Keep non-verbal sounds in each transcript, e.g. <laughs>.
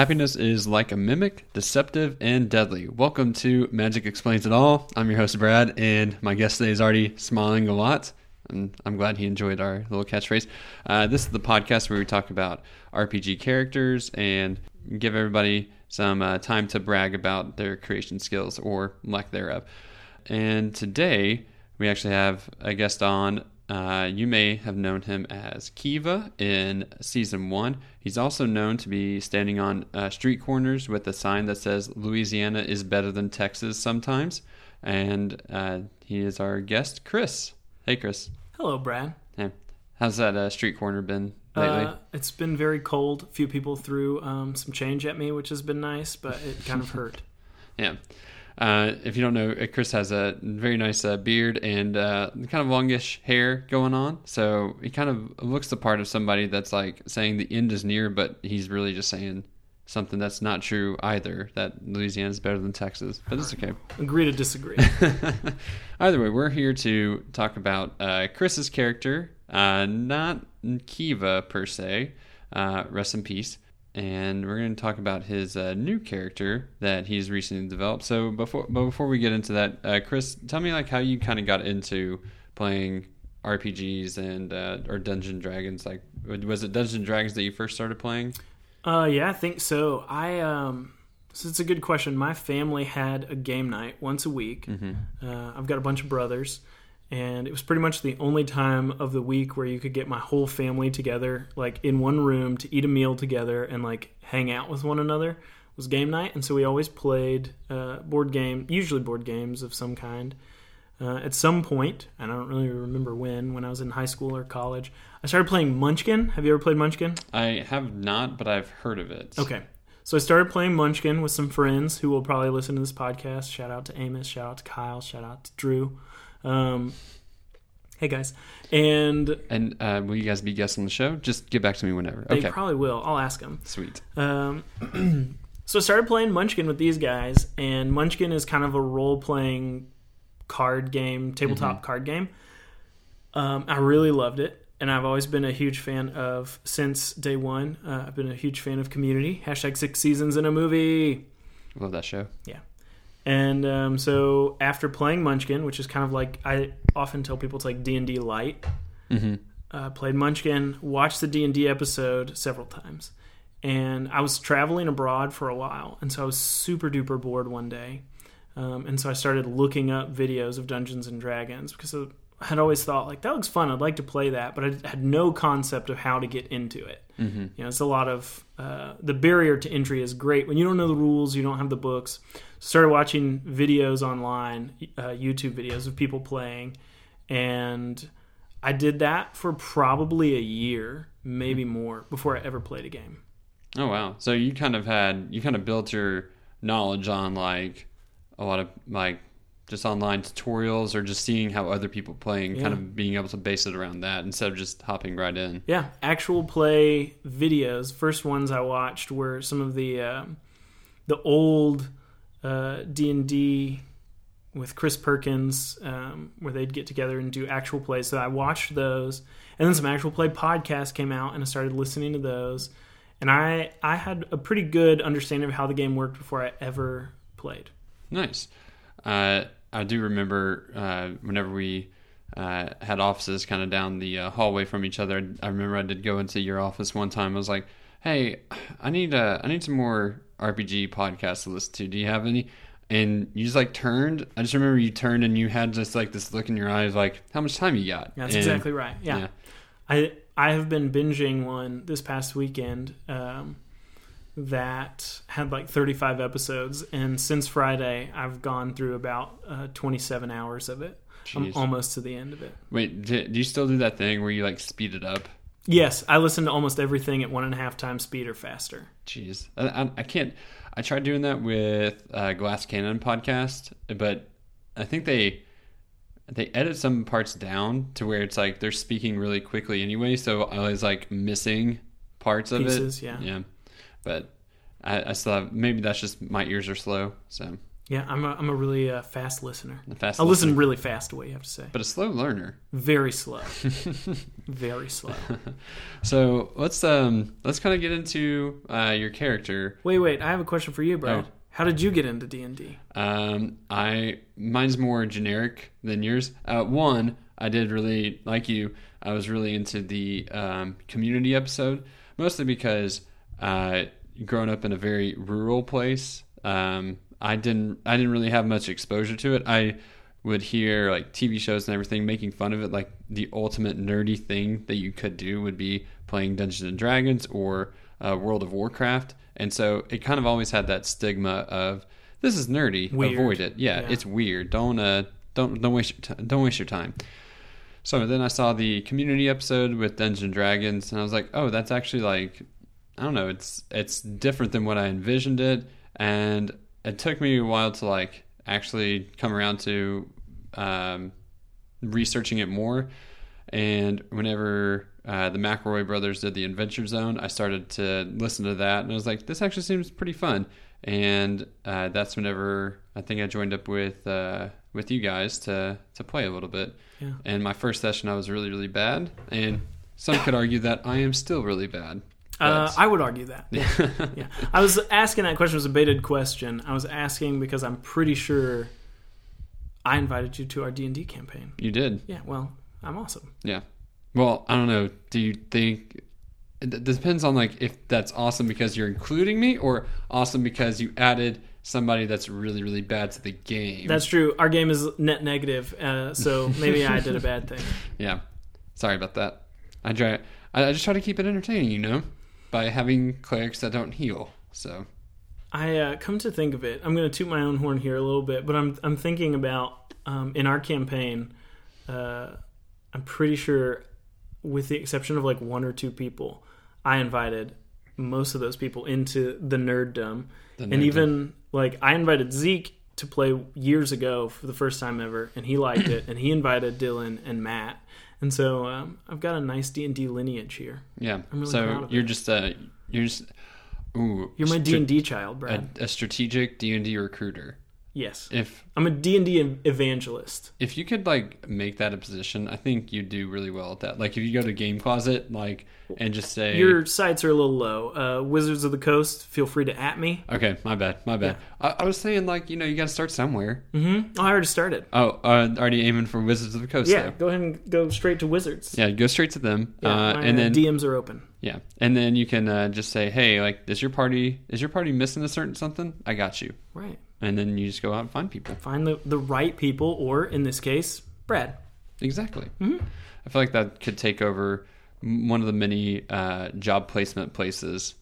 Happiness is like a mimic, deceptive, and deadly. Welcome to Magic Explains It All. I'm your host, Brad, and my guest today is already smiling a lot. And I'm glad he enjoyed our little catchphrase. Uh, this is the podcast where we talk about RPG characters and give everybody some uh, time to brag about their creation skills or lack thereof. And today we actually have a guest on uh, you may have known him as Kiva in season one. He's also known to be standing on uh, street corners with a sign that says Louisiana is better than Texas sometimes. And uh, he is our guest, Chris. Hey, Chris. Hello, Brad. Hey. How's that uh, street corner been lately? Uh, it's been very cold. A few people threw um, some change at me, which has been nice, but it kind of hurt. <laughs> yeah. Uh, if you don't know, Chris has a very nice uh, beard and uh, kind of longish hair going on. So he kind of looks the part of somebody that's like saying the end is near, but he's really just saying something that's not true either. That Louisiana is better than Texas, but it's okay. Agree to disagree. <laughs> Either way, we're here to talk about uh, Chris's character, uh, not Kiva per se. Uh rest in peace and we're going to talk about his uh, new character that he's recently developed. So before but before we get into that, uh, Chris, tell me like how you kind of got into playing RPGs and uh, or Dungeon Dragons. Like, was it Dungeon Dragons that you first started playing? Uh, yeah, I think so. I um, so it's a good question. My family had a game night once a week. Mm-hmm. Uh, I've got a bunch of brothers and it was pretty much the only time of the week where you could get my whole family together like in one room to eat a meal together and like hang out with one another. Was game night and so we always played uh, board game usually board games of some kind. Uh, at some point i don't really remember when when i was in high school or college i started playing munchkin. Have you ever played munchkin? I have not but i've heard of it. Okay. So I started playing Munchkin with some friends who will probably listen to this podcast. Shout out to Amos, shout out to Kyle, shout out to Drew. Um, hey guys, and and uh, will you guys be guests on the show? Just get back to me whenever. They okay. probably will. I'll ask them. Sweet. Um, <clears throat> so I started playing Munchkin with these guys, and Munchkin is kind of a role playing card game, tabletop mm-hmm. card game. Um, I really loved it, and I've always been a huge fan of since day one. Uh, I've been a huge fan of Community. Hashtag six seasons in a movie. Love that show. Yeah. And um, so after playing Munchkin, which is kind of like I often tell people it's like D and D light. Mm-hmm. Uh, played Munchkin, watched the D and D episode several times, and I was traveling abroad for a while, and so I was super duper bored one day, um, and so I started looking up videos of Dungeons and Dragons because had always thought like that looks fun. I'd like to play that, but I had no concept of how to get into it. Mm-hmm. You know, it's a lot of uh, the barrier to entry is great when you don't know the rules, you don't have the books started watching videos online, uh, YouTube videos of people playing, and I did that for probably a year, maybe more, before I ever played a game. Oh wow! So you kind of had you kind of built your knowledge on like a lot of like just online tutorials or just seeing how other people playing, yeah. kind of being able to base it around that instead of just hopping right in. Yeah, actual play videos. First ones I watched were some of the uh, the old uh, D and D with Chris Perkins, um, where they'd get together and do actual plays. So I watched those, and then some actual play podcasts came out, and I started listening to those. And I I had a pretty good understanding of how the game worked before I ever played. Nice. Uh, I do remember uh, whenever we uh, had offices kind of down the uh, hallway from each other. I remember I did go into your office one time. I was like, "Hey, I need uh, I need some more RPG podcasts to listen to. Do you have any? And you just like turned. I just remember you turned and you had just like this look in your eyes, like how much time you got. That's and, exactly right. Yeah. yeah. I I have been binging one this past weekend um, that had like 35 episodes, and since Friday, I've gone through about uh, 27 hours of it. Jeez. I'm almost to the end of it. Wait, do, do you still do that thing where you like speed it up? Yes, I listen to almost everything at one and a half times speed or faster. Jeez, I, I, I can't. I tried doing that with uh, Glass Cannon podcast, but I think they they edit some parts down to where it's like they're speaking really quickly anyway, so I was like missing parts of Pieces, it. Yeah, yeah. But I, I still have maybe that's just my ears are slow. So Yeah, I'm a, I'm a really uh, fast listener. Fast I listen really fast. To what you have to say? but a slow learner. Very slow. <laughs> Very slow. <laughs> So let's um let's kind of get into uh, your character. Wait, wait. I have a question for you, Brad. Oh. How did you get into D and D? Um, I mine's more generic than yours. Uh, one, I did really like you. I was really into the um, community episode, mostly because uh, growing up in a very rural place, um, I didn't I didn't really have much exposure to it. I would hear like TV shows and everything making fun of it. Like the ultimate nerdy thing that you could do would be playing Dungeons and Dragons or uh, World of Warcraft, and so it kind of always had that stigma of this is nerdy. Weird. Avoid it. Yeah, Yeah. it's weird. Don't uh don't don't waste your t- don't waste your time. So then I saw the community episode with Dungeons and Dragons, and I was like, oh, that's actually like I don't know, it's it's different than what I envisioned it, and it took me a while to like actually come around to um, researching it more. And whenever uh, the McElroy brothers did the Adventure Zone, I started to listen to that, and I was like, this actually seems pretty fun. And uh, that's whenever I think I joined up with uh, with you guys to to play a little bit. Yeah. And my first session, I was really really bad, and some could argue that I am still really bad. Uh, I would argue that. yeah. I was asking that question it was a baited question. I was asking because I'm pretty sure I invited you to our D and D campaign. you did. Yeah. Well, I'm awesome. Yeah. Well, I don't know. Do you think it depends on like if that's awesome because you're including me or awesome because you added somebody that's really really bad to the game? That's true. Our game is net negative, uh, so <laughs> maybe I did a bad thing. yeah. Sorry about that. I try. I, I just try to keep it entertaining, you know, by having clerics that don't heal. So I uh, come to think of it, I'm going to toot my own horn here a little bit, but I'm I'm thinking about um, in our campaign. Uh, I'm pretty sure, with the exception of like one or two people, I invited most of those people into the nerddom, The and even like I invited Zeke to play years ago for the first time ever, and he liked it, and he invited Dylan and Matt, and so um, I've got a nice D and D lineage here. yeah. I'm really proud so of you're it. just uh you're just ooh You're my D and D child, a, Brad. a strategic D and D recruiter. Yes, If I'm a D and D evangelist. if you could like make that a position, I think you'd do really well at that. Like if you go to Game Closet, like and just say, Your sights are a little low. Uh, Wizards of the Coast, feel free to at me. "Okay, my bad, my bad." I, I was saying like you know you got to start somewhere. Mm-hmm. Oh, I already started. Oh, uh, already aiming for Wizards of the Coast. Yeah, though. go ahead and go straight to Wizards. yeah, go straight to them, Yeah, uh, and uh, then DMs are open. yeah, and then you can uh, just say, "Hey, like, is your party is your party missing a certain something? I got you." Right. And then you just go out and find people. Find the, the right people, or in this case, Brad. Exactly. Mm-hmm. I feel like that could take over one of the many uh, job placement places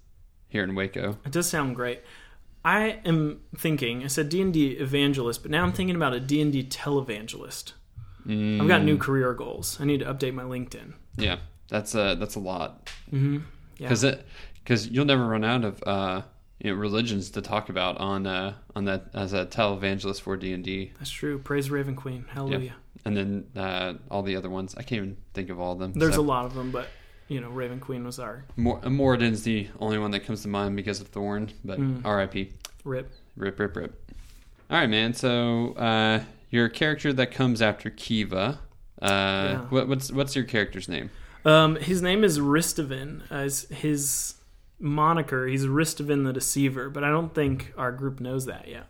here in Waco. It does sound great. I am thinking. I said D and D evangelist, but now I'm thinking about a D and D televangelist. Mm, I've got new career goals. I need to update my LinkedIn. Yeah, that's a that's a lot Mm-hmm. Yeah. because it because you'll never run out of uh, you know religions to talk about on uh, on that as a televangelist for D and D, That's true. Praise Raven Queen. Hallelujah. and then uh, all the other ones. I can't even think of all of them. There's so. a lot of them, but you know, Raven Queen was our Mor- Moradin's the only one that comes to mind because of Thorn, but Mm. R.I.P. rip. Rip, rip, rip. All right, man. So uh, your character that comes after Kiva. Uh, what, what's what's your character's name? Um, his name is Ristavin. As his moniker, he's Ristavin the Deceiver, but I don't think our group knows that yet.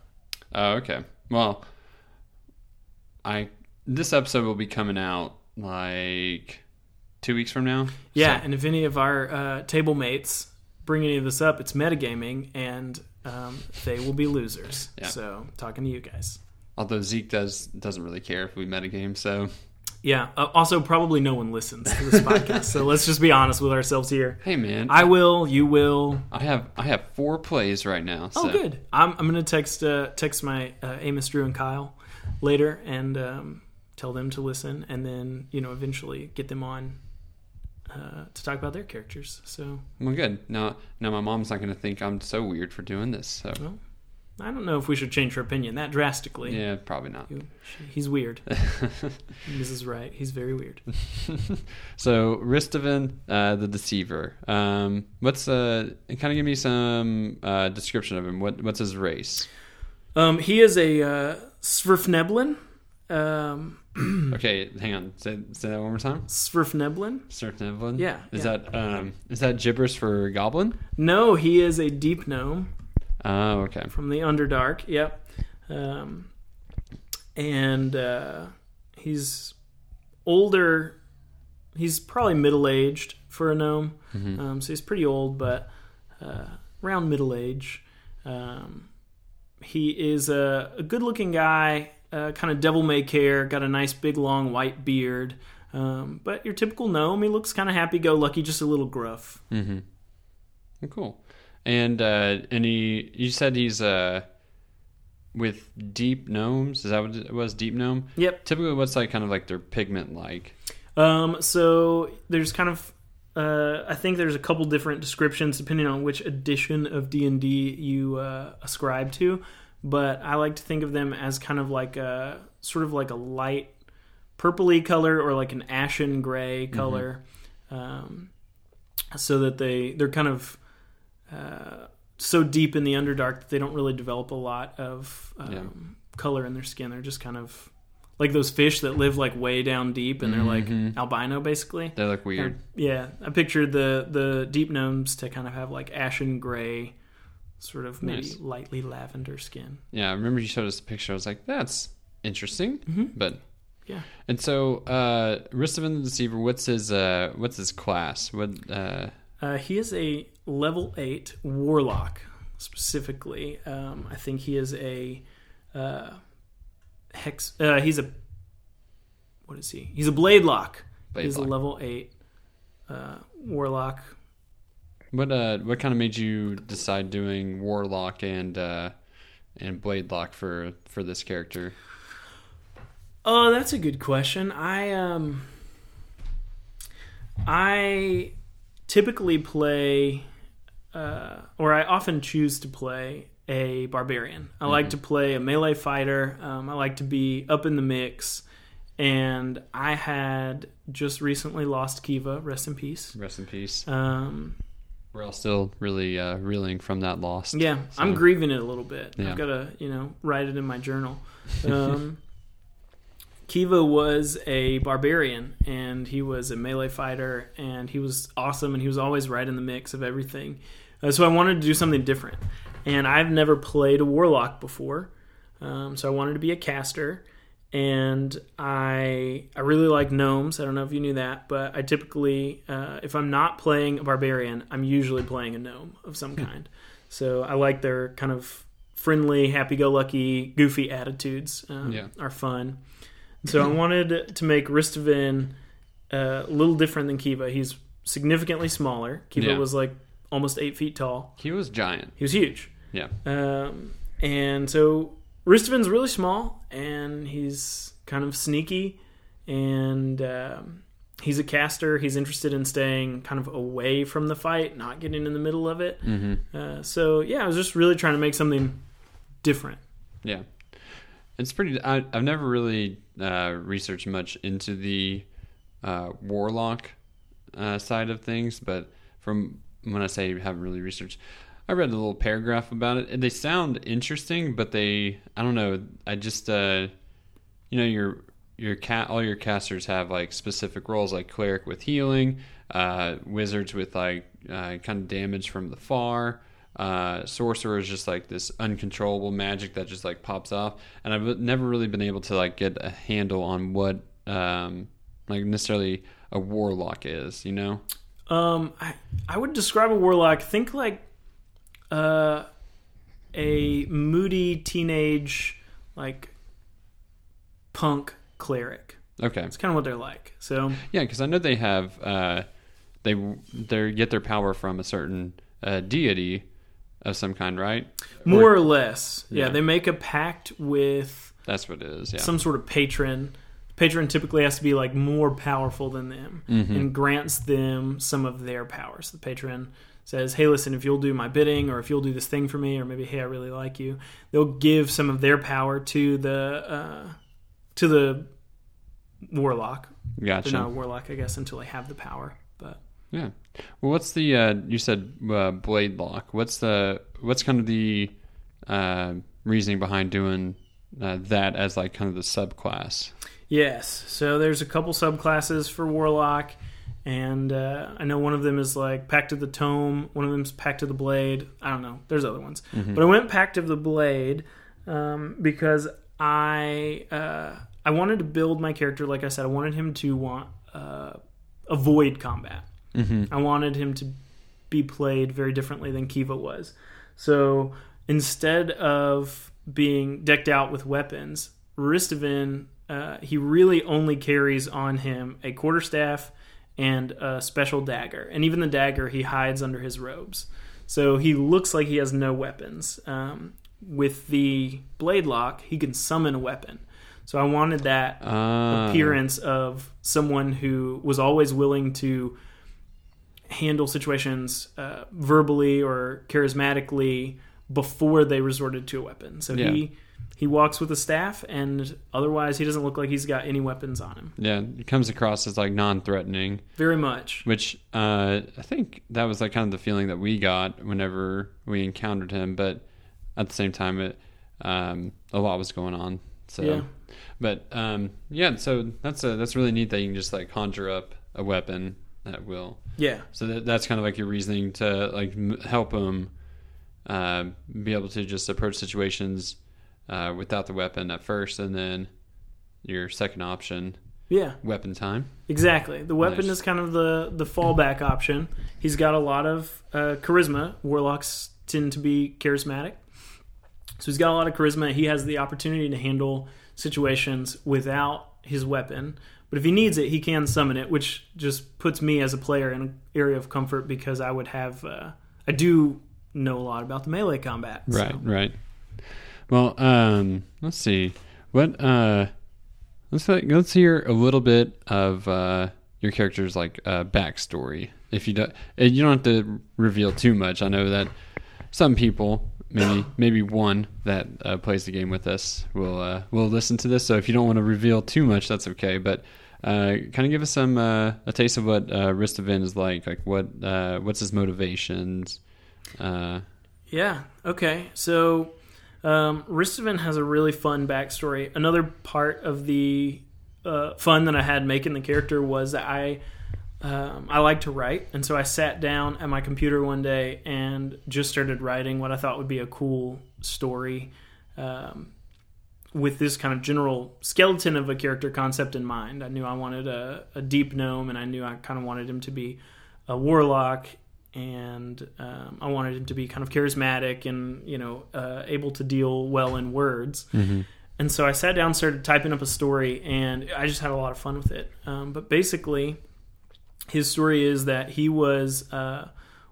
Oh, okay. Well, I this episode will be coming out like two weeks from now. Yeah, So- and if any of our uh, table mates bring any of this up, it's metagaming, and um, they will be losers. Yeah. So, talking to you guys. although Zeke does doesn't really care if we metagame, so Yeah. Uh, also, probably no one listens to this podcast, so let's just be honest with ourselves here. hey, man, I, will. You will. I have I have four plays right now. Oh, good. I'm, I'm going to text uh, text my uh, Amos, Drew, and Kyle later and um, tell them to listen, and then you know eventually get them on uh, to talk about their characters. So Well, good. Now, now my mom's not going to think I'm so weird for doing this. So I don't know if we should change her opinion that drastically. yeah, probably not. He's weird. <laughs> Mrs. Right. He's very weird. <laughs> so Ristavin, uh, the Deceiver. Um, what's uh, kind of give me some uh, description of him. What what's his race? Um, he is a uh, Svirfneblin. Um, <clears throat> Okay, hang on. Say, say that one more time. Svirfneblin. Svirfneblin? Yeah, Is yeah. that um is that gibberish for goblin? No, he is a deep gnome Oh, okay. from the Underdark. Yep. Um, and uh, he's older. He's probably middle aged for a gnome. Mm-hmm. Um, so he's pretty old, but uh, around middle age. Um, he is a, a good looking guy, uh, kind of devil may care, got a nice big long white beard. Um, but your typical gnome, he looks kind of happy go lucky, just a little gruff. Mm-hmm. Cool. And uh and he you said he's uh with deep gnomes. Is that what it was? Deep gnome? Yep. Typically what's like kind of like their pigment like? Um, so there's kind of, uh, I think there's a couple different descriptions depending on which edition of D and D you uh, ascribe to, but I like to think of them as kind of like a sort of like a light purpley color or like an ashen gray color, um, so that they they're kind of uh, so deep in the underdark that they don't really develop a lot of um, Yeah. color in their skin. They're just kind of like those fish that live like way down deep and they're Mhm. like albino basically. They look weird. Yeah, I pictured the the deep gnomes to kind of have like ashen gray, sort of maybe Nice. lightly lavender skin. Yeah, I remember you showed us a picture. I was like, that's interesting. Mhm. But Yeah. And so uh Ristavin the Deceiver, what's his uh what's his class? What uh Uh, he is a level eight warlock specifically. Um, I think he is a uh, hex. Uh, he's a what is he? He's a blade lock. Blade he's lock. a level eight uh, warlock. what uh what kind of made you decide doing Warlock and uh and Blade Lock for for this character? Oh, that's a good question. I um I typically play uh or I often choose to play a barbarian. I like to play a melee fighter. Um, I like to be up in the mix. And I had just recently lost Kiva, rest in peace. Rest in peace. Um, We're all still really uh reeling from that loss. Yeah, I'm grieving it a little bit. Yeah. I've got to, you know, write it in my journal. Um, <laughs> Kiva was a barbarian, and he was a melee fighter, and he was awesome, and he was always right in the mix of everything. Uh, so I wanted to do something different, and I've never played a warlock before, um, so I wanted to be a caster. And I I really like gnomes. I don't know if you knew that, but I typically, uh, if I'm not playing a barbarian, I'm usually playing a gnome of some kind. So I like their kind of friendly, happy-go-lucky, goofy attitudes. Um, Yeah. are fun. So I wanted to make Ristavin uh, a little different than Kiva. He's significantly smaller. Kiva Yeah. was like almost eight feet tall. He was giant. He was huge. Yeah. Um, and so Ristavin's really small, and he's kind of sneaky, and um, he's a caster. He's interested in staying kind of away from the fight, not getting in the middle of it. Mm-hmm. Uh, so yeah, I was just really trying to make something different. Yeah, it's pretty. I, I've never really uh, researched much into the uh, warlock uh, side of things, but from when I say haven't really researched, I read a little paragraph about it, they sound interesting, but they I don't know. I just uh, you know your your cat all your casters have like specific roles, like cleric with healing, uh, wizards with like uh, kind of damage from the far uh, sorcerer is just like this uncontrollable magic that just like pops off and i've never really been able to like get a handle on what um like necessarily a warlock is you know Um, I I would describe a warlock. Think like uh, a moody teenage like punk cleric. okay It's kind of what they're like. So yeah because i know they have uh they they get their power from a certain uh, deity of some kind right more or less, yeah, Yeah. they make a pact with that's what it is yeah some sort of patron. Patron typically has to be like more powerful than them Mhm. and grants them some of their powers. The patron says, "Hey, listen, if you'll do my bidding, or if you'll do this thing for me, or maybe, hey, I really like you," they'll give some of their power to the uh, to the warlock. gotcha They're not a warlock, I guess, until they have the power. But Yeah. Well, what's the uh, you said uh, blade lock? What's the what's kind of the uh, reasoning behind doing uh, that as like kind of the subclass. Yes. So there's a couple subclasses for Warlock, and uh, I know one of them is like Pact of the Tome. One of them's Pact of the Blade. I don't know. There's other ones, but I went Pact of the Blade um, because I uh, I wanted to build my character. Like I said, I wanted him to want uh, avoid combat. I wanted him to be played very differently than Kiva was. So instead of being decked out with weapons, Ristavin, uh, he really only carries on him a quarterstaff and a special dagger. And even the dagger he hides under his robes. So he looks like he has no weapons. Um, with the blade lock, he can summon a weapon. So I wanted that Ah. appearance of someone who was always willing to handle situations uh, verbally or charismatically before they resorted to a weapon. So Yeah. he he walks with a staff, and otherwise he doesn't look like he's got any weapons on him. Yeah, it comes across as like non-threatening, Very much. which uh, I think that was like kind of the feeling that we got whenever we encountered him. But at the same time, it um, a lot was going on. So, Yeah. but um, yeah, so that's a, that's really neat that you can just like conjure up a weapon at will. Yeah. So that, that's kind of like your reasoning to like m- help him uh, be able to just approach situations uh, without the weapon at first, and then your second option, Yeah. weapon time. Exactly. The weapon Nice. is kind of the the fallback option. He's got a lot of uh, charisma. Warlocks tend to be charismatic, so he's got a lot of charisma. He has the opportunity to handle situations without his weapon. But if he needs it, he can summon it, which just puts me as a player in an area of comfort because I would have uh, I do know a lot about the melee combat. so- Right, right. Well, um, let's see. What uh, let's let's hear a little bit of uh, your character's like uh, backstory. If you don't, you don't have to reveal too much. I know that some people, maybe maybe one that uh, plays the game with us, will uh, will listen to this. So if you don't want to reveal too much, that's okay. But uh, kind of give us some uh, a taste of what uh, Ristavin is like. Like what uh, what's his motivations? Uh, Yeah. Okay. So, um, Ristavin has a really fun backstory. Another part of the fun that I had making the character was that I um, I like to write, and so I sat down at my computer one day and just started writing what I thought would be a cool story. Um, with this kind of general skeleton of a character concept in mind, I knew I wanted a, a deep gnome, and I knew I kind of wanted him to be a warlock and um, I wanted him to be kind of charismatic and you know uh, able to deal well in words. And so I sat down, started typing up a story, and I just had a lot of fun with it. Um, but basically, his story is that he was uh,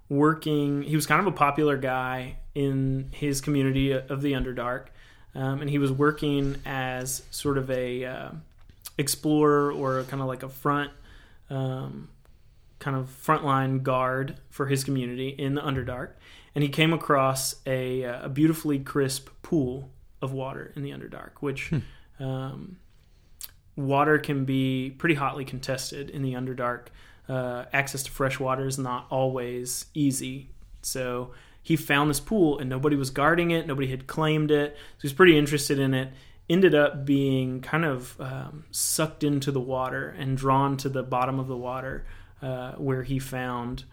working. He was kind of a popular guy in his community of the Underdark, um, and he was working as sort of a uh, explorer or kind of like a front. Um, kind of frontline guard for his community in the Underdark, and he came across a, uh, a beautifully crisp pool of water in the Underdark, which um, water can be pretty hotly contested in the Underdark. Uh, access to fresh water is not always easy, so he found this pool and nobody was guarding it. Nobody had claimed it. So he's pretty interested in it. Ended up being kind of um, sucked into the water and drawn to the bottom of the water uh, where he found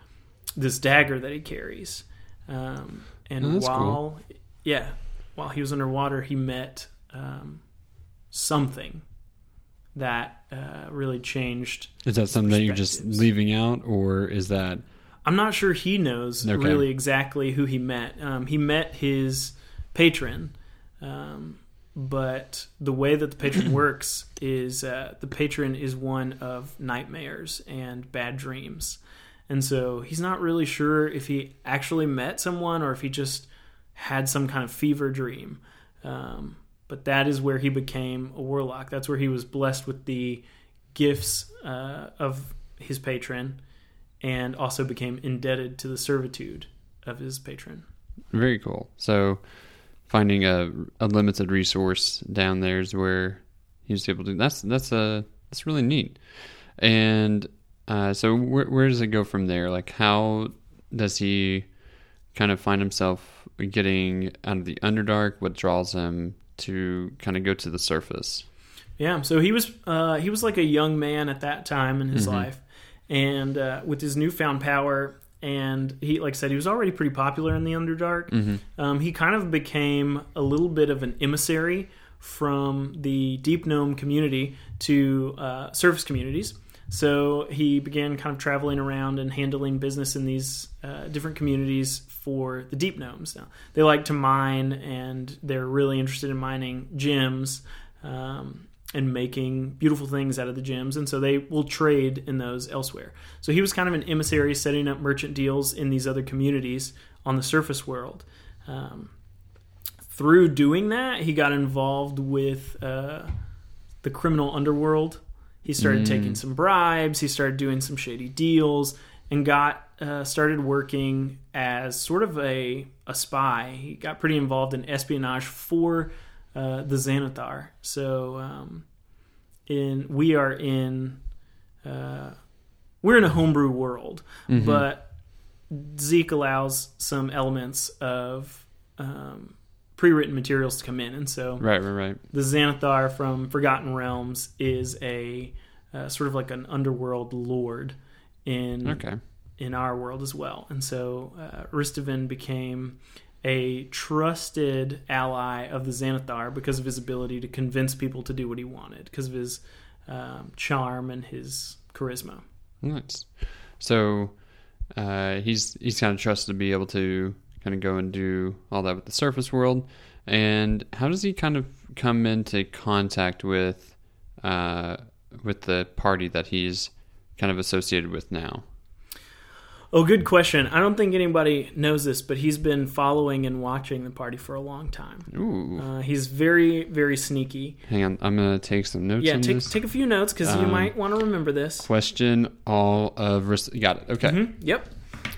this dagger that he carries. Um, and Oh, while, cool. yeah, while he was underwater, he met um, something that uh, really changed. Is that something that you're just leaving out, or is that I'm not sure he knows Okay. really exactly who he met. Um, he met his patron, um, but the way that the patron <clears throat> works is uh, the patron is one of nightmares and bad dreams. And so he's not really sure if he actually met someone or if he just had some kind of fever dream. Um, but that is where he became a warlock. That's where he was blessed with the gifts uh, of his patron and also became indebted to the servitude of his patron. very cool? So finding a, a limited resource down there is where he was able to. That's that's a that's really neat. And uh, so where where does it go from there? Like how does he kind of find himself getting out of the Underdark? What draws him to kind of go to the surface? Yeah, so he was uh, he was like a young man at that time in his life, and uh, with his newfound power, and he like I said he was already pretty popular in the Underdark. Um, he kind of became a little bit of an emissary from the Deep Gnome community to uh, surface communities. So he began kind of traveling around and handling business in these uh, different communities for the Deep Gnomes. Now they like to mine, and they're really interested in mining gems. Um, and making beautiful things out of the gems, and so they will trade in those elsewhere. So he was kind of an emissary, setting up merchant deals in these other communities on the surface world. Um, through doing that, he got involved with uh, the criminal underworld. He started taking some bribes. He started doing some shady deals, and got uh, started working as sort of a a spy. He got pretty involved in espionage for uh, the Xanathar. So, um, in we are in uh, we're in a homebrew world, but Zeke allows some elements of um, pre-written materials to come in, and so Right, right, right. the Xanathar from Forgotten Realms is a uh, sort of like an underworld lord in Okay. In our world as well. And so uh, Ristavin became a trusted ally of the Xanathar because of his ability to convince people to do what he wanted, because of his um, charm and his charisma. Nice. So uh, he's he's kind of trusted to be able to kind of go and do all that with the surface world. And how does he kind of come into contact with uh, with the party that he's kind of associated with now? Oh, good question. I don't think anybody knows this, but he's been following and watching the party for a long time. Ooh, Uh, he's very, very sneaky. hang on, I'm gonna take some notes. Yeah, take this. take a few notes because you Um, might want to remember this. Question all of res- got it. Okay. Mhm, Yep.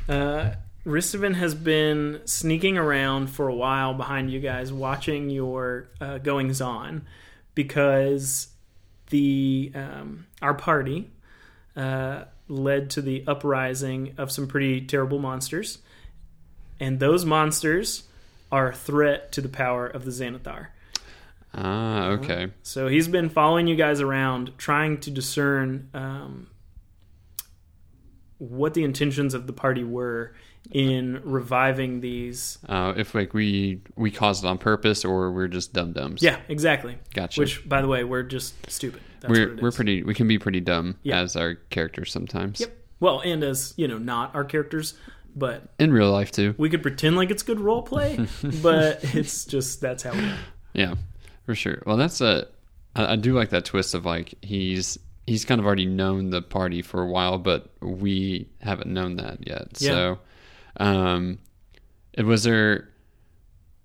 Uh, Ristavin has been sneaking around for a while behind you guys, watching your uh, goings on, because the um, our party uh, led to the uprising of some pretty terrible monsters, and those monsters are a threat to the power of the Xanathar. Ah, okay. So he's been following you guys around, trying to discern um, what the intentions of the party were in reviving these. Uh, if like we we caused it on purpose or we're just dumb dumbs. Yeah, exactly. Gotcha. Which, by the way, we're just stupid. That's we're what it we're pretty we can be pretty dumb Yeah. as our characters sometimes. Yep. Well, and as you know, not our characters, but In real life too. we could pretend like it's good role play, <laughs> but it's just that's how we are. Yeah, for sure. Well, that's a. I, I do like that twist of like he's he's kind of already known the party for a while, but we haven't known that yet. Yeah. So, um, it was there.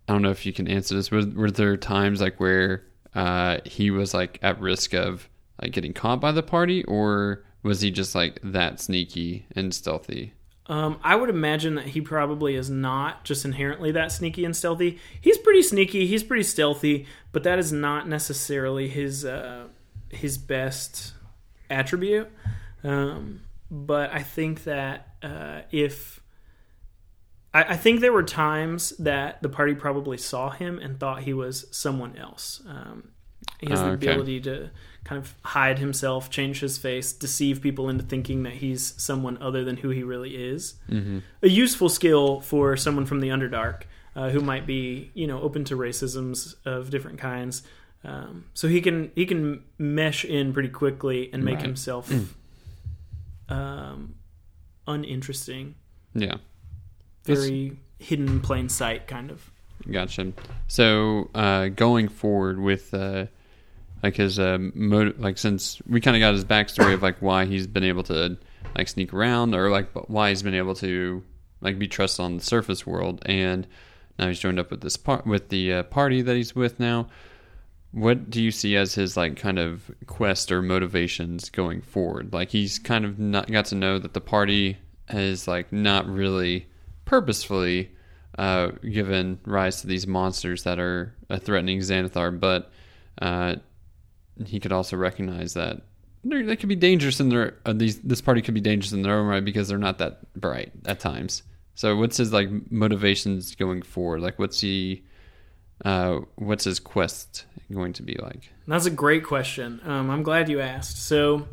I don't know if you can answer this. Were, were there times like where uh, he was like at risk of like getting caught by the party, or was he just like that sneaky and stealthy? Um, I would imagine that he probably is not just inherently that sneaky and stealthy. He's pretty sneaky. He's pretty stealthy, but that is not necessarily his uh, his best attribute. Um, but I think that uh, if I, I think there were times that the party probably saw him and thought he was someone else. Um, he has Oh, the okay. ability to kind of hide himself, change his face, deceive people into thinking that he's someone other than who he really is. Mm-hmm. A useful skill for someone from the Underdark uh, who might be, you know, open to racisms of different kinds. Um, so he can he can mesh in pretty quickly and make Right. himself <clears throat> um, uninteresting, Yeah. Very hidden in plain sight, kind of. Gotcha. So uh, going forward with uh, like his uh, motive, like since we kind of got his backstory of like why he's been able to like sneak around or like why he's been able to like be trusted on the surface world, and now he's joined up with this part with the uh, party that he's with now. What do you see as his like kind of quest or motivations going forward? Like he's kind of not got to know that the party is like not really purposefully uh, given rise to these monsters that are uh, threatening Xanathar, but uh, he could also recognize that they could be dangerous in their uh, these this party could be dangerous in their own right because they're not that bright at times. So what's his like motivations going forward? Like what's he uh what's his quest going to be like? That's a great question. Um, I'm glad you asked. So,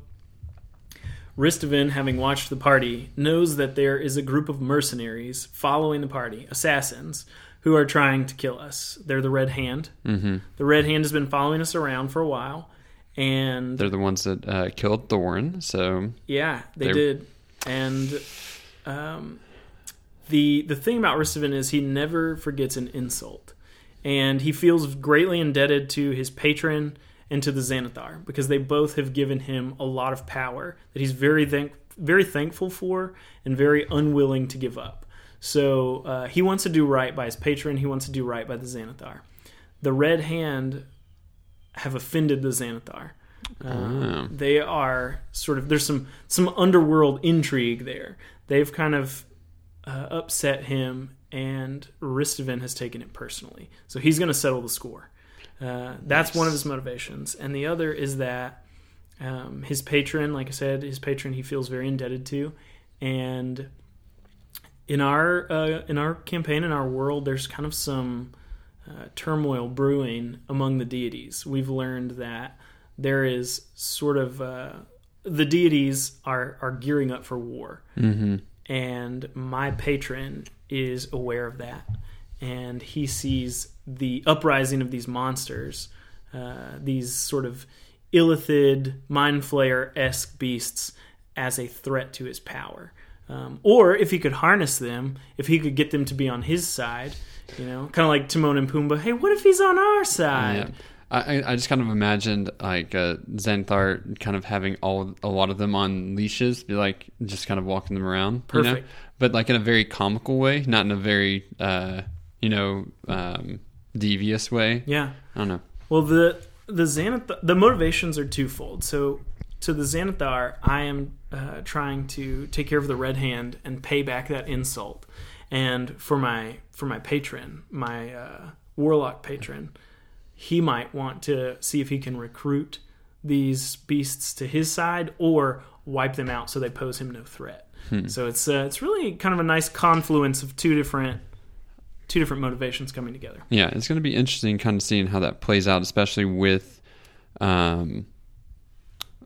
Ristovan, having watched the party, knows that there is a group of mercenaries following the party, assassins, who are trying to kill us. They're the Red Hand. Mm-hmm. The Red Hand has been following us around for a while, and They're the ones that uh, killed Thorn. So yeah, they They're- did. And um, the the thing about Ristovan is he never forgets an insult, and he feels greatly indebted to his patron and to the Xanathar because they both have given him a lot of power that he's very thank- very thankful for and very unwilling to give up. So uh, he wants to do right by his patron. He wants to do right by the Xanathar. The Red Hand have offended the Xanathar. Uh, Oh. They are sort of there's some some underworld intrigue there. They've kind of uh, upset him, and Ristovan has taken it personally. So he's going to settle the score. Uh, that's one of his motivations, and the other is that um, his patron, like I said, his patron he feels very indebted to, and in our uh, in our campaign in our world, there's kind of some uh, turmoil brewing among the deities. We've learned that there is sort of uh, the deities are are gearing up for war, mm-hmm. and my patron is aware of that, and he sees the uprising of these monsters, uh, these sort of illithid mind flayer esque beasts, as a threat to his power. Um, or if he could harness them, if he could get them to be on his side, you know, kind of like Timon and Pumbaa. Hey, what if he's on our side? Yeah. I, I- just kind of imagined like uh, Xanathar kind of having all a lot of them on leashes, be like just kind of walking them around. you know? Perfect. But like in a very comical way, not in a very uh, you know um, devious way. Yeah. I don't know. Well, the the Xanath- the motivations are twofold. So to the Xanathar, I am uh, trying to take care of the Red Hand and pay back that insult. And for my for my patron, my uh, warlock patron, he might want to see if he can recruit these beasts to his side or wipe them out so they pose him no threat. So it's uh, it's really kind of a nice confluence of two different two different motivations coming together. Yeah, it's going to be interesting, kind of seeing how that plays out, especially with um,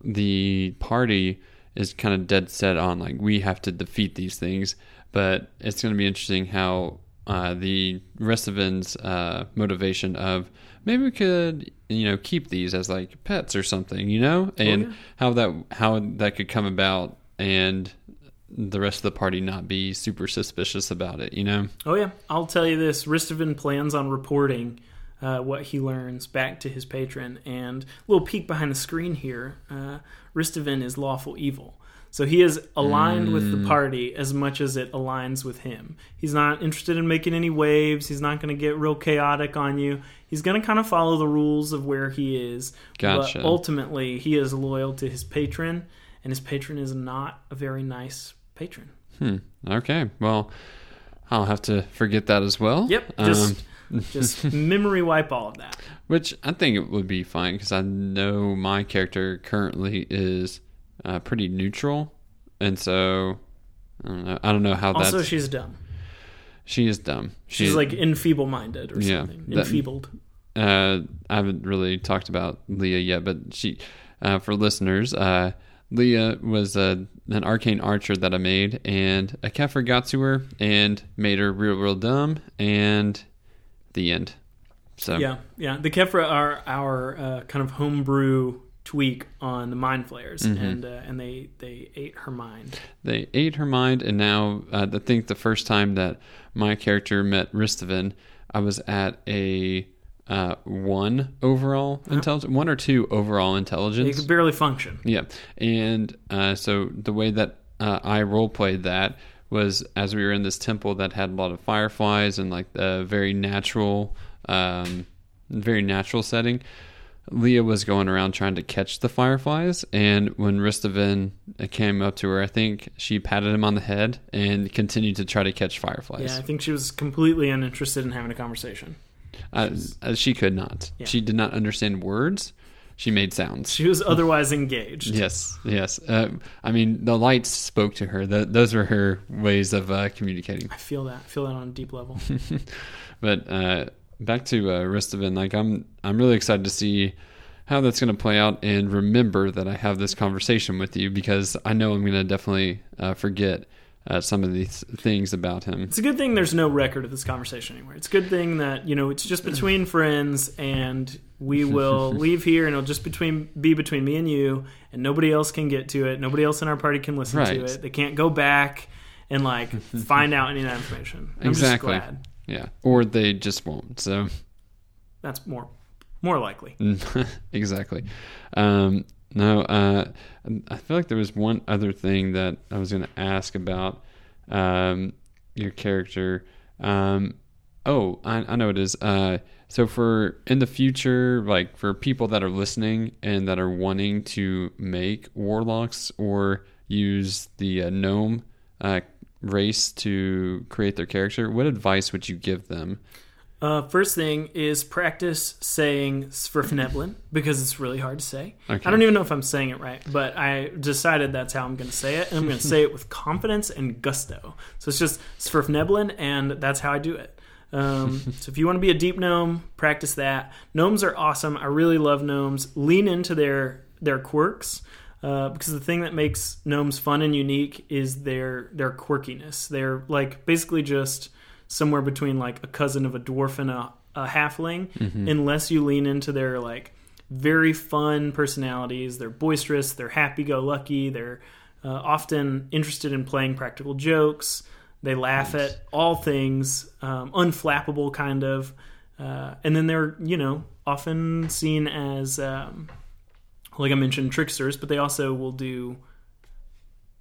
the party is kind of dead set on like we have to defeat these things, but it's going to be interesting how uh, the Ristavin's uh, motivation of maybe we could you know keep these as like pets or something, you know, and yeah. how that how that could come about and the rest of the party not be super suspicious about it, you know. Oh yeah, I'll tell you this: Ristovan plans on reporting uh, what he learns back to his patron. And a little peek behind the screen here: uh, Ristovan is lawful evil, so he is aligned with the party as much as it aligns with him. He's not interested in making any waves. He's not going to get real chaotic on you. He's going to kind of follow the rules of where he is. Gotcha. But ultimately, he is loyal to his patron, and his patron is not a very nice patron. Hmm. Okay. Well, I'll have to forget that as well. Yep, Um, just just <laughs> memory wipe all of that. which I think it would be fine because I know my character currently is uh, pretty neutral, and so I don't know. I don't know how Also, that's. she's dumb. she is dumb. She's She- like enfeeble-minded or Yeah, something. that- Enfeebled. uh, I haven't really talked about Leah yet, but she, uh, for listeners, uh, Leah was uh, an arcane archer that I made, and a Kefir got to her and made her real, real dumb, and the end. So Yeah, yeah. The Kefra are our uh, kind of homebrew tweak on the mind flayers, Mm-hmm. and uh, and they they ate her mind. they ate her mind, and now uh, I think the first time that my character met Ristovan, I was at a uh, one overall intelligence, one or two overall intelligence. could barely function. Yeah, and uh, so the way that uh, I role played that was as we were in this temple that had a lot of fireflies and like a very natural, um, very natural setting. Leah was going around trying to catch the fireflies, and when Ristovan came up to her, I think she patted him on the head and continued to try to catch fireflies. Yeah, I think she was completely uninterested in having a conversation. Uh, uh, she could not. Yeah. She did not understand words, she made sounds. She was otherwise engaged. Yes, yes. Uh, I mean, the lights spoke to her. The, those were her ways of uh, communicating. I feel that. I feel that on a deep level. <laughs> but uh, back to uh, Ristavin, like I'm, I'm really excited to see how that's going to play out, and remember that I have this conversation with you because I know I'm going to definitely uh, forget uh, some of these things about him. It's a good thing there's no record of this conversation anywhere. It's a good thing that you know it's just between friends, and we <laughs> will leave here, and it'll just between be between me and you, and nobody else can get to it. Nobody else in our party can listen Right. to it. They can't go back and like <laughs> find out any of that information. I'm Exactly. just glad Yeah, or they just won't. So that's more more likely. <laughs> exactly. Um, no, uh, I feel like there was one other thing that I was going to ask about um, your character. Um, oh, I, I know it is. Uh, so for in the future, like for people that are listening and that are wanting to make warlocks or use the uh, gnome uh, race to create their character, what advice would you give them? Uh, first thing is practice saying Svirfneblin because it's really hard to say. Okay. I don't even know if I'm saying it right, but I decided that's how I'm going to say it, and I'm going to say it with confidence and gusto. So it's just Svirfneblin, and that's how I do it. Um, <laughs> so if you want to be a deep gnome, practice that. Gnomes are awesome. I really love gnomes. Lean into their their quirks. Uh, because the thing that makes gnomes fun and unique is their their quirkiness. They're like basically just somewhere between like a cousin of a dwarf and a, a halfling, unless you lean into their like very fun personalities. They're boisterous, they're happy go lucky, they're uh, often interested in playing practical jokes. They laugh at all things, um, unflappable kind of. Uh, and then they're, you know, often seen as, um, like I mentioned, tricksters, but they also will do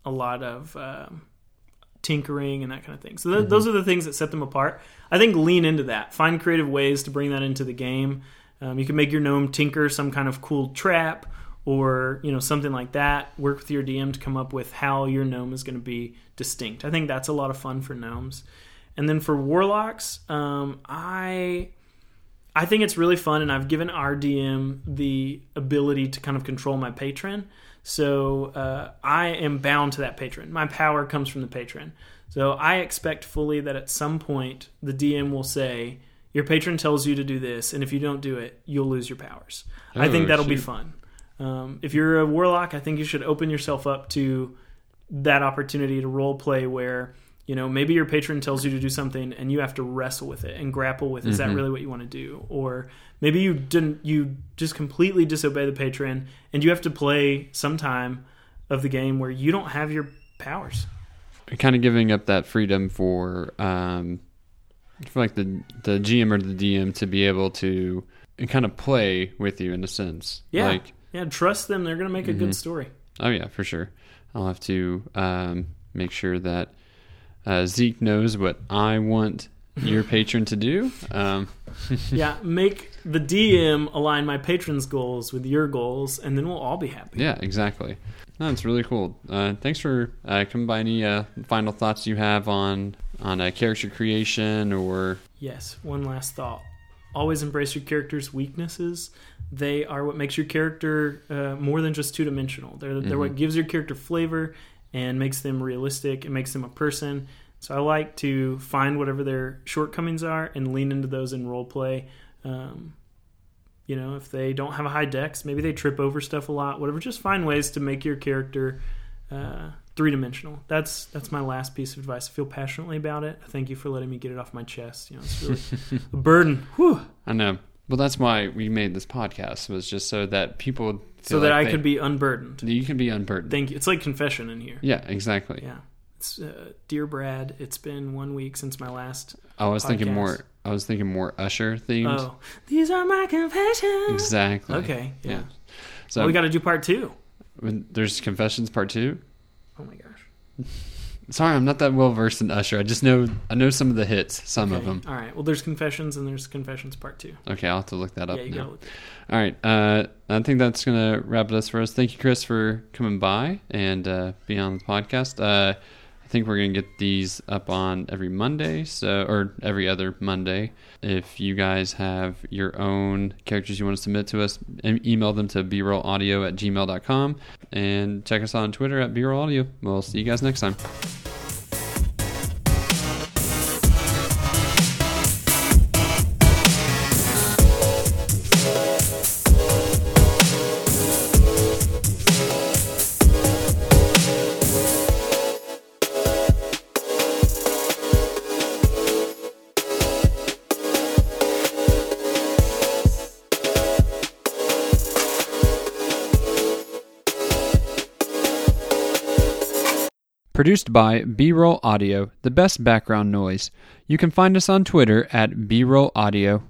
a lot of um, tinkering and that kind of thing. So th- those are the things that set them apart. I think lean into that. Find creative ways to bring that into the game. Um, you can make your gnome tinker some kind of cool trap or you know something like that. Work with your DM to come up with how your gnome is going to be distinct. I think that's a lot of fun for gnomes. And then for warlocks, um, I I think it's really fun, and I've given our DM the ability to kind of control my patron. So uh, I am bound to that patron. My power comes from the patron. So I expect fully that at some point the DM will say, "Your patron tells you to do this, and if you don't do it, you'll lose your powers." I think Oh, that'll be fun. Um, if you're a warlock, I think you should open yourself up to that opportunity to role play where you know maybe your patron tells you to do something and you have to wrestle with it and grapple with is that Mhm. really what you want to do or maybe you didn't you just completely disobey the patron and you have to play some time of the game where you don't have your powers kind of giving up that freedom for um for like the the GM or the DM to be able to kind of play with you in a sense. Yeah. Like, yeah trust them they're going to make a Mhm. good story oh yeah, for sure. I'll have to um, make sure that uh, Zeke knows what I want your patron to do. Um, <laughs> yeah make the dm align my patron's goals with your goals and then we'll all be happy yeah, exactly. No, That's really cool. Uh, thanks for uh, coming by. Any uh, final thoughts you have on on uh, character creation or Yes, one last thought. Always embrace your character's weaknesses. They are what makes your character uh, more than just two dimensional. They're, they're what gives your character flavor and makes them realistic. It makes them a person. So I like to find whatever their shortcomings are and lean into those in role play. Um, you know, if they don't have a high dex, maybe they trip over stuff a lot. Whatever, just find ways to make your character uh, three dimensional. That's that's my last piece of advice. I feel passionately about it. Thank you for letting me get it off my chest. You know, it's really <laughs> a burden. Whew. I know. Well, that's why we made this podcast was just so that people feel So that like I they- could be unburdened. you can be unburdened. Thank you. It's like confession in here. yeah, exactly. Yeah. It's, uh, dear Brad, it's been one week since my last. I was thinking more. I was thinking more Usher themed. Oh, these are my confessions. Exactly. Okay. Yeah. Yeah. So well, we got to do part two. when there's confessions part two. Oh my gosh. Sorry, I'm not that well versed in Usher. I just know I know some of the hits, some of Okay. them. All right. Well, there's confessions and there's confessions part two. Okay, I'll have to look that up yeah, you now. look. All right. Uh, I think that's gonna wrap it up for us. Thank you, Chris, for coming by and uh, being on the podcast. Uh, think we're gonna get these up on every Monday, so or every other Monday. If you guys have your own characters you want to submit to us, email them to brolaudio at gmail.com and check us out on Twitter at brolaudio. We'll see you guys next time. Produced by B Roll Audio, the best background noise. You can find us on Twitter at B Roll Audio